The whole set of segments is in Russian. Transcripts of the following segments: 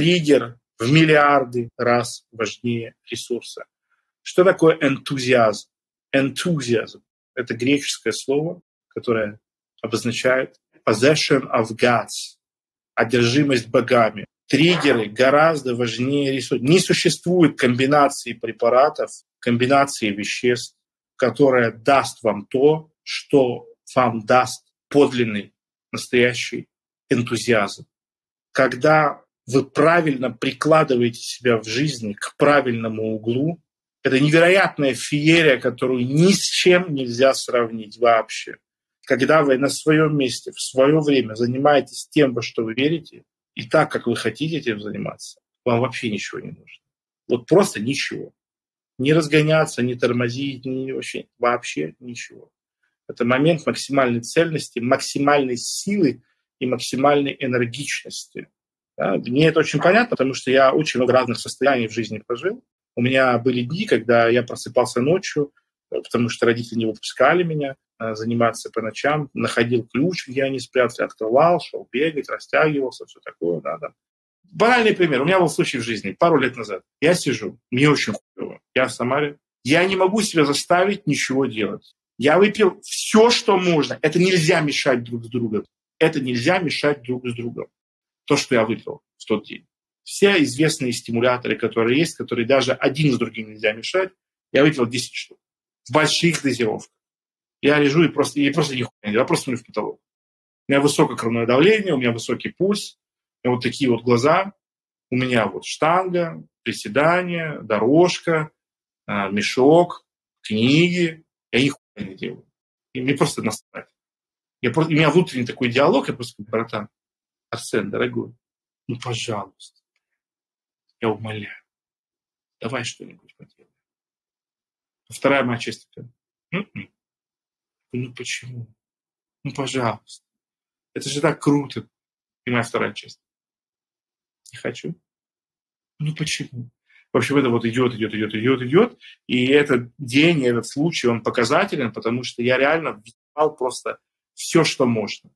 триггер в миллиарды раз важнее ресурса. Что такое энтузиазм? Энтузиазм – это греческое слово, которое обозначает possession of gods, одержимость богами. Триггеры гораздо важнее ресурсов. Не существует комбинации препаратов, комбинации веществ, которая даст вам то, что вам даст подлинный, настоящий энтузиазм. Когда вы правильно прикладываете себя в жизни к правильному углу, это невероятная феерия, которую ни с чем нельзя сравнить вообще. Когда вы на своем месте, в свое время занимаетесь тем, во что вы верите, и так, как вы хотите этим заниматься, вам вообще ничего не нужно. Вот просто ничего. Не разгоняться, не тормозить, не вообще, вообще ничего. Это момент максимальной цельности, максимальной силы и максимальной энергичности. Да? Мне это очень понятно, потому что я очень много разных состояний в жизни прожил. У меня были дни, когда я просыпался ночью, потому что родители не выпускали меня э, заниматься по ночам, находил ключ, где они спрятали, открывал, шел бегать, растягивался, все такое. Да, да. Банальный пример. У меня был случай в жизни пару лет назад. Я сижу, мне очень хуево. Я в Самаре. Я не могу себя заставить ничего делать. Я выпил все, что можно. Это нельзя мешать друг с другом. Это нельзя мешать друг с другом. То, что я выпил в тот день. Все известные стимуляторы, которые есть, которые даже один с другим нельзя мешать, я выпил 10 штук. В больших дозировках. Я лежу и просто, и просто нихуя не я просто смотрю в потолок. У меня высокое кровное давление, у меня высокий пульс, у меня вот такие вот глаза, у меня вот штанга, приседания, дорожка, а, мешок, книги. Я нихуя не делаю. И мне просто насрать. Я просто, у меня внутренний такой диалог, я просто говорю, братан, Арсен, дорогой, ну, пожалуйста, я умоляю, давай что-нибудь поделаем. А вторая моя часть такая, м-м. ну почему? Ну, пожалуйста. Это же так круто. И моя вторая часть. Не хочу. Ну почему? В общем, это вот идет, идет, идет, идет, идет. И этот день, этот случай, он показателен, потому что я реально взял просто все, что можно.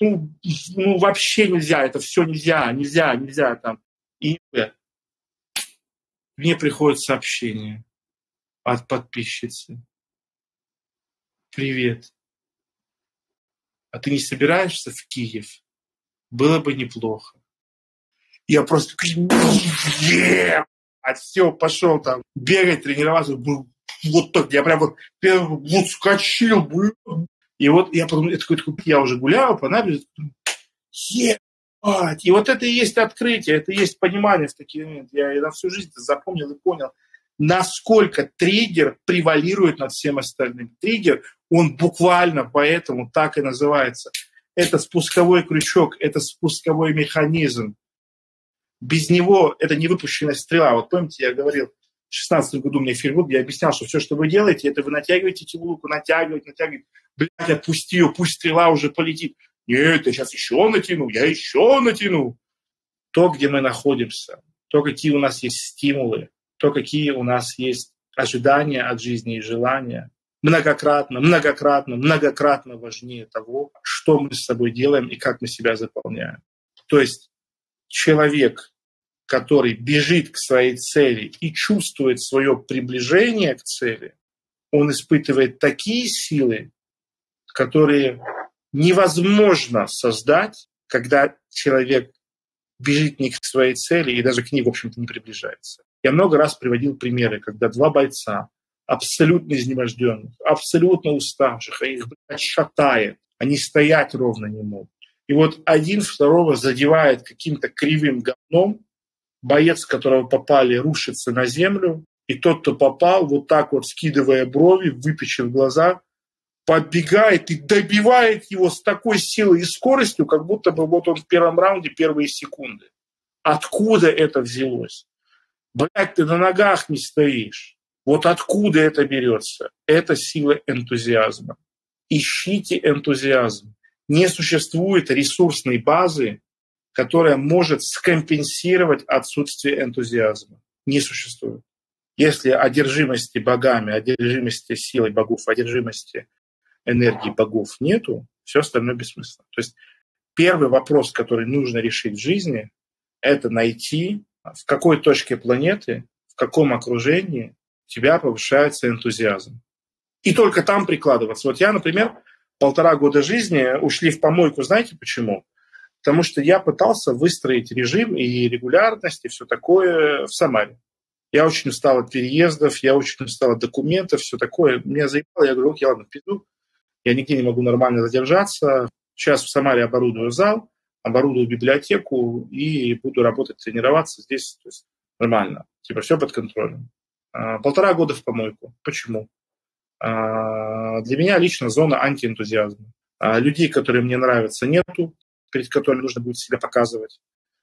Ну, ну, вообще нельзя, это все нельзя, нельзя, нельзя там. И мне приходит сообщение от подписчицы. Привет. А ты не собираешься в Киев? Было бы неплохо. Я просто а все, пошел там бегать, тренироваться. Вот так, я прям вот, вот скачил, и вот я потом, я такой, такой я уже гулял по набережной, ебать. И вот это и есть открытие, это и есть понимание в такие моменты. Я, я на всю жизнь запомнил и понял, насколько триггер превалирует над всем остальным. Триггер, он буквально поэтому так и называется. Это спусковой крючок, это спусковой механизм. Без него это не выпущенная стрела. Вот помните, я говорил, в 16 году мне эфир я объяснял, что все, что вы делаете, это вы натягиваете эту луку, натягиваете, натягиваете. Блядь, отпусти ее, пусть стрела уже полетит. Нет, я сейчас еще натяну, я еще натяну. То, где мы находимся, то, какие у нас есть стимулы, то, какие у нас есть ожидания от жизни и желания, многократно, многократно, многократно важнее того, что мы с собой делаем и как мы себя заполняем. То есть человек, который бежит к своей цели и чувствует свое приближение к цели, он испытывает такие силы, которые невозможно создать, когда человек бежит не к своей цели и даже к ней, в общем-то, не приближается. Я много раз приводил примеры, когда два бойца, абсолютно изнеможденных, абсолютно уставших, а их блядь, шатает, они стоять ровно не могут. И вот один второго задевает каким-то кривым говном, боец, которого попали, рушится на землю, и тот, кто попал, вот так вот скидывая брови, выпечив глаза, подбегает и добивает его с такой силой и скоростью, как будто бы вот он в первом раунде первые секунды. Откуда это взялось? Блять, ты на ногах не стоишь. Вот откуда это берется? Это сила энтузиазма. Ищите энтузиазм не существует ресурсной базы, которая может скомпенсировать отсутствие энтузиазма. Не существует. Если одержимости богами, одержимости силой богов, одержимости энергии богов нету, все остальное бессмысленно. То есть первый вопрос, который нужно решить в жизни, это найти, в какой точке планеты, в каком окружении тебя повышается энтузиазм. И только там прикладываться. Вот я, например, полтора года жизни ушли в помойку, знаете почему? Потому что я пытался выстроить режим и регулярность, и все такое в Самаре. Я очень устал от переездов, я очень устал от документов, все такое. Меня заебало, я говорю, окей, ладно, пойду. Я нигде не могу нормально задержаться. Сейчас в Самаре оборудую зал, оборудую библиотеку и буду работать, тренироваться здесь. То есть нормально. Типа все под контролем. А, полтора года в помойку. Почему? А, для меня лично зона антиэнтузиазма. А, людей, которые мне нравятся, нету, перед которыми нужно будет себя показывать.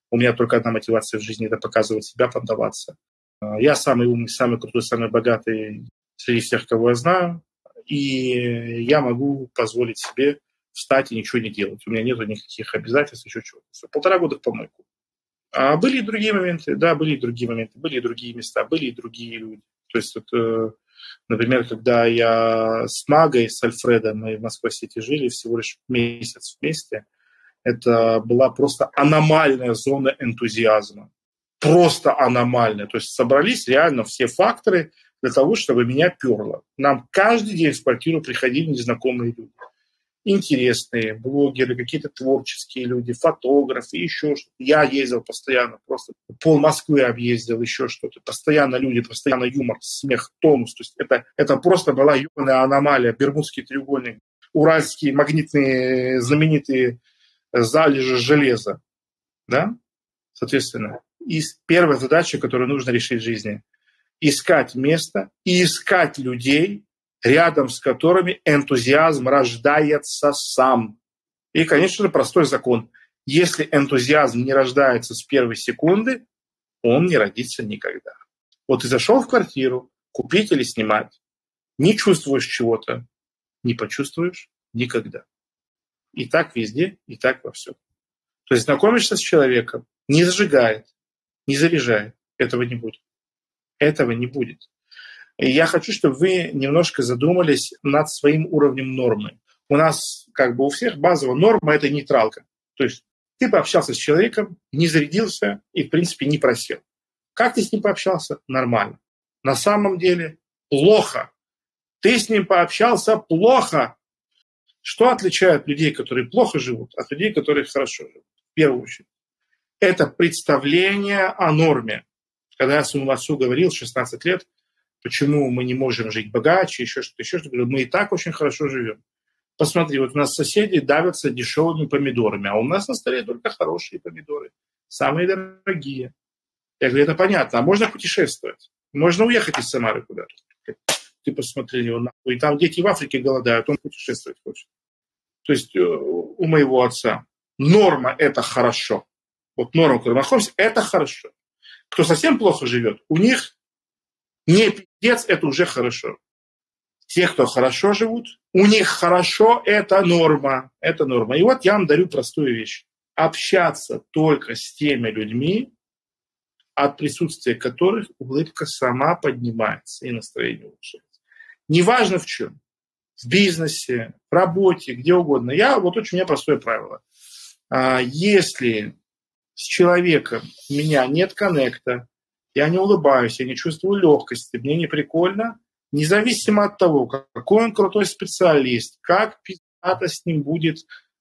У меня только одна мотивация в жизни – это показывать себя, поддаваться. А, я самый умный, самый крутой, самый богатый среди всех, кого я знаю, и я могу позволить себе встать и ничего не делать. У меня нет никаких обязательств, еще чего-то. Полтора года в помойку. А были и другие моменты, да, были и другие моменты, были и другие места, были и другие люди. То есть, вот, э, например, когда я с Магой, с Альфредом, мы в Москве-Сити жили всего лишь месяц вместе, это была просто аномальная зона энтузиазма просто аномальная. То есть собрались реально все факторы для того, чтобы меня перло. Нам каждый день в квартиру приходили незнакомые люди. Интересные блогеры, какие-то творческие люди, фотографы, еще что-то. Я ездил постоянно, просто пол Москвы объездил, еще что-то. Постоянно люди, постоянно юмор, смех, тонус. То есть это, это просто была ебаная аномалия. Бермудский треугольник, уральские магнитные знаменитые залежи железа. Да? Соответственно, и первая задача, которую нужно решить в жизни – искать место и искать людей, рядом с которыми энтузиазм рождается сам. И, конечно же, простой закон. Если энтузиазм не рождается с первой секунды, он не родится никогда. Вот ты зашел в квартиру, купить или снимать, не чувствуешь чего-то, не почувствуешь никогда. И так везде, и так во всем. То есть знакомишься с человеком, не зажигает, не заряжает. Этого не будет. Этого не будет. И я хочу, чтобы вы немножко задумались над своим уровнем нормы. У нас, как бы у всех, базовая норма – это нейтралка. То есть ты пообщался с человеком, не зарядился и, в принципе, не просел. Как ты с ним пообщался? Нормально. На самом деле плохо. Ты с ним пообщался плохо. Что отличает людей, которые плохо живут, от людей, которые хорошо живут? В первую очередь это представление о норме. Когда я своему отцу говорил 16 лет, почему мы не можем жить богаче, еще что-то, еще что-то, мы и так очень хорошо живем. Посмотри, вот у нас соседи давятся дешевыми помидорами, а у нас на столе только хорошие помидоры, самые дорогие. Я говорю, это понятно, а можно путешествовать? Можно уехать из Самары куда-то. Ты посмотри его нахуй. И там дети в Африке голодают, он путешествовать хочет. То есть э, у моего отца норма – это хорошо вот норма, в которой мы находимся, это хорошо. Кто совсем плохо живет, у них не пиздец, это уже хорошо. Те, кто хорошо живут, у них хорошо, это норма. Это норма. И вот я вам дарю простую вещь. Общаться только с теми людьми, от присутствия которых улыбка сама поднимается и настроение улучшается. Неважно в чем. В бизнесе, в работе, где угодно. Я, вот очень у меня простое правило. А, если с человеком, у меня нет коннекта, я не улыбаюсь, я не чувствую легкости, мне не прикольно, независимо от того, какой он крутой специалист, как пиздато с ним будет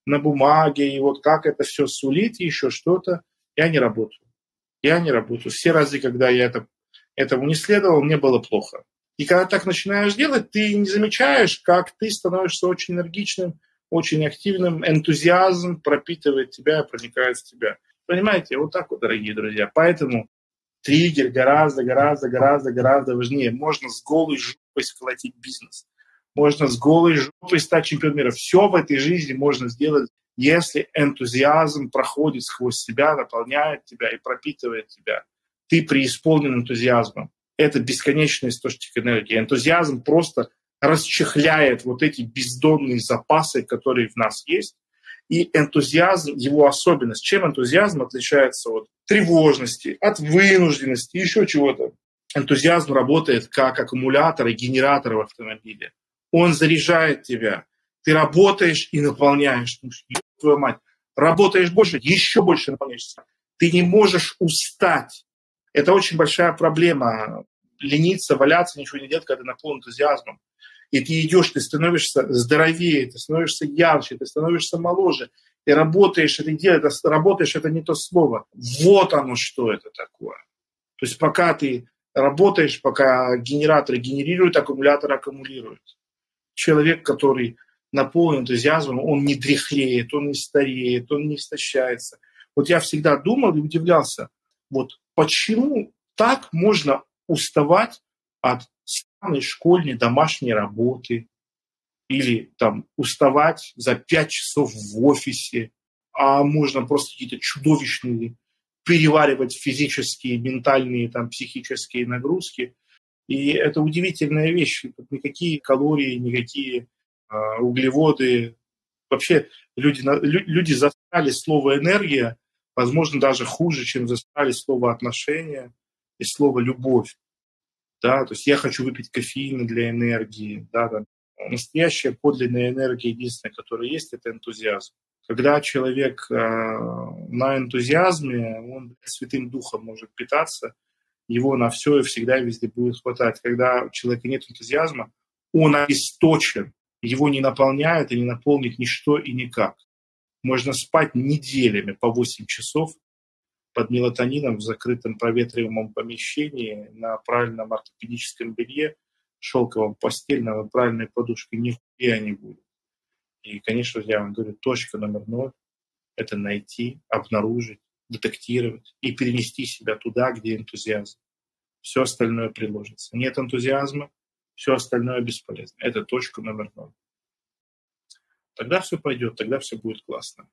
на бумаге, и вот как это все сулит, и еще что-то, я не работаю. Я не работаю. Все разы, когда я это, этому не следовал, мне было плохо. И когда так начинаешь делать, ты не замечаешь, как ты становишься очень энергичным, очень активным, энтузиазм пропитывает тебя, проникает в тебя. Понимаете, вот так вот, дорогие друзья. Поэтому триггер гораздо, гораздо, гораздо, гораздо важнее. Можно с голой жопой сколотить бизнес. Можно с голой жопой стать чемпионом мира. Все в этой жизни можно сделать, если энтузиазм проходит сквозь себя, наполняет тебя и пропитывает тебя. Ты преисполнен энтузиазмом. Это бесконечный источник энергии. Энтузиазм просто расчехляет вот эти бездонные запасы, которые в нас есть, и энтузиазм, его особенность. Чем энтузиазм отличается от тревожности, от вынужденности, еще чего-то? Энтузиазм работает как аккумулятор и генератор в автомобиле. Он заряжает тебя. Ты работаешь и наполняешь. Ну, твою мать. Работаешь больше, еще больше наполняешься. Ты не можешь устать. Это очень большая проблема. Лениться, валяться, ничего не делать, когда ты наполнен энтузиазмом. И ты идешь, ты становишься здоровее, ты становишься ярче, ты становишься моложе. Ты работаешь, это делаешь, работаешь, это не то слово. Вот оно, что это такое. То есть пока ты работаешь, пока генераторы генерируют, аккумулятор аккумулирует. Человек, который наполнен энтузиазмом, он не дряхлеет, он не стареет, он не истощается. Вот я всегда думал и удивлялся, вот почему так можно уставать от самой школьной домашней работы или там уставать за пять часов в офисе, а можно просто какие-то чудовищные переваривать физические, ментальные, там, психические нагрузки. И это удивительная вещь. Никакие калории, никакие э, углеводы. Вообще люди, люди застали слово «энергия», возможно, даже хуже, чем застали слово «отношения» и слово «любовь». Да, то есть я хочу выпить кофеина для энергии. Да. Настоящая подлинная энергия, единственная, которая есть, это энтузиазм. Когда человек э, на энтузиазме, он святым духом может питаться, его на все и всегда и везде будет хватать. Когда у человека нет энтузиазма, он обесточен, его не наполняет и не наполнит ничто и никак. Можно спать неделями по 8 часов под мелатонином в закрытом проветриваемом помещении на правильном ортопедическом белье, шелковом постельном и правильной подушке. Нихуя не будет. И, конечно, я вам говорю, точка номер ноль – это найти, обнаружить, детектировать и перенести себя туда, где энтузиазм. Все остальное приложится. Нет энтузиазма, все остальное бесполезно. Это точка номер ноль. Тогда все пойдет, тогда все будет классно.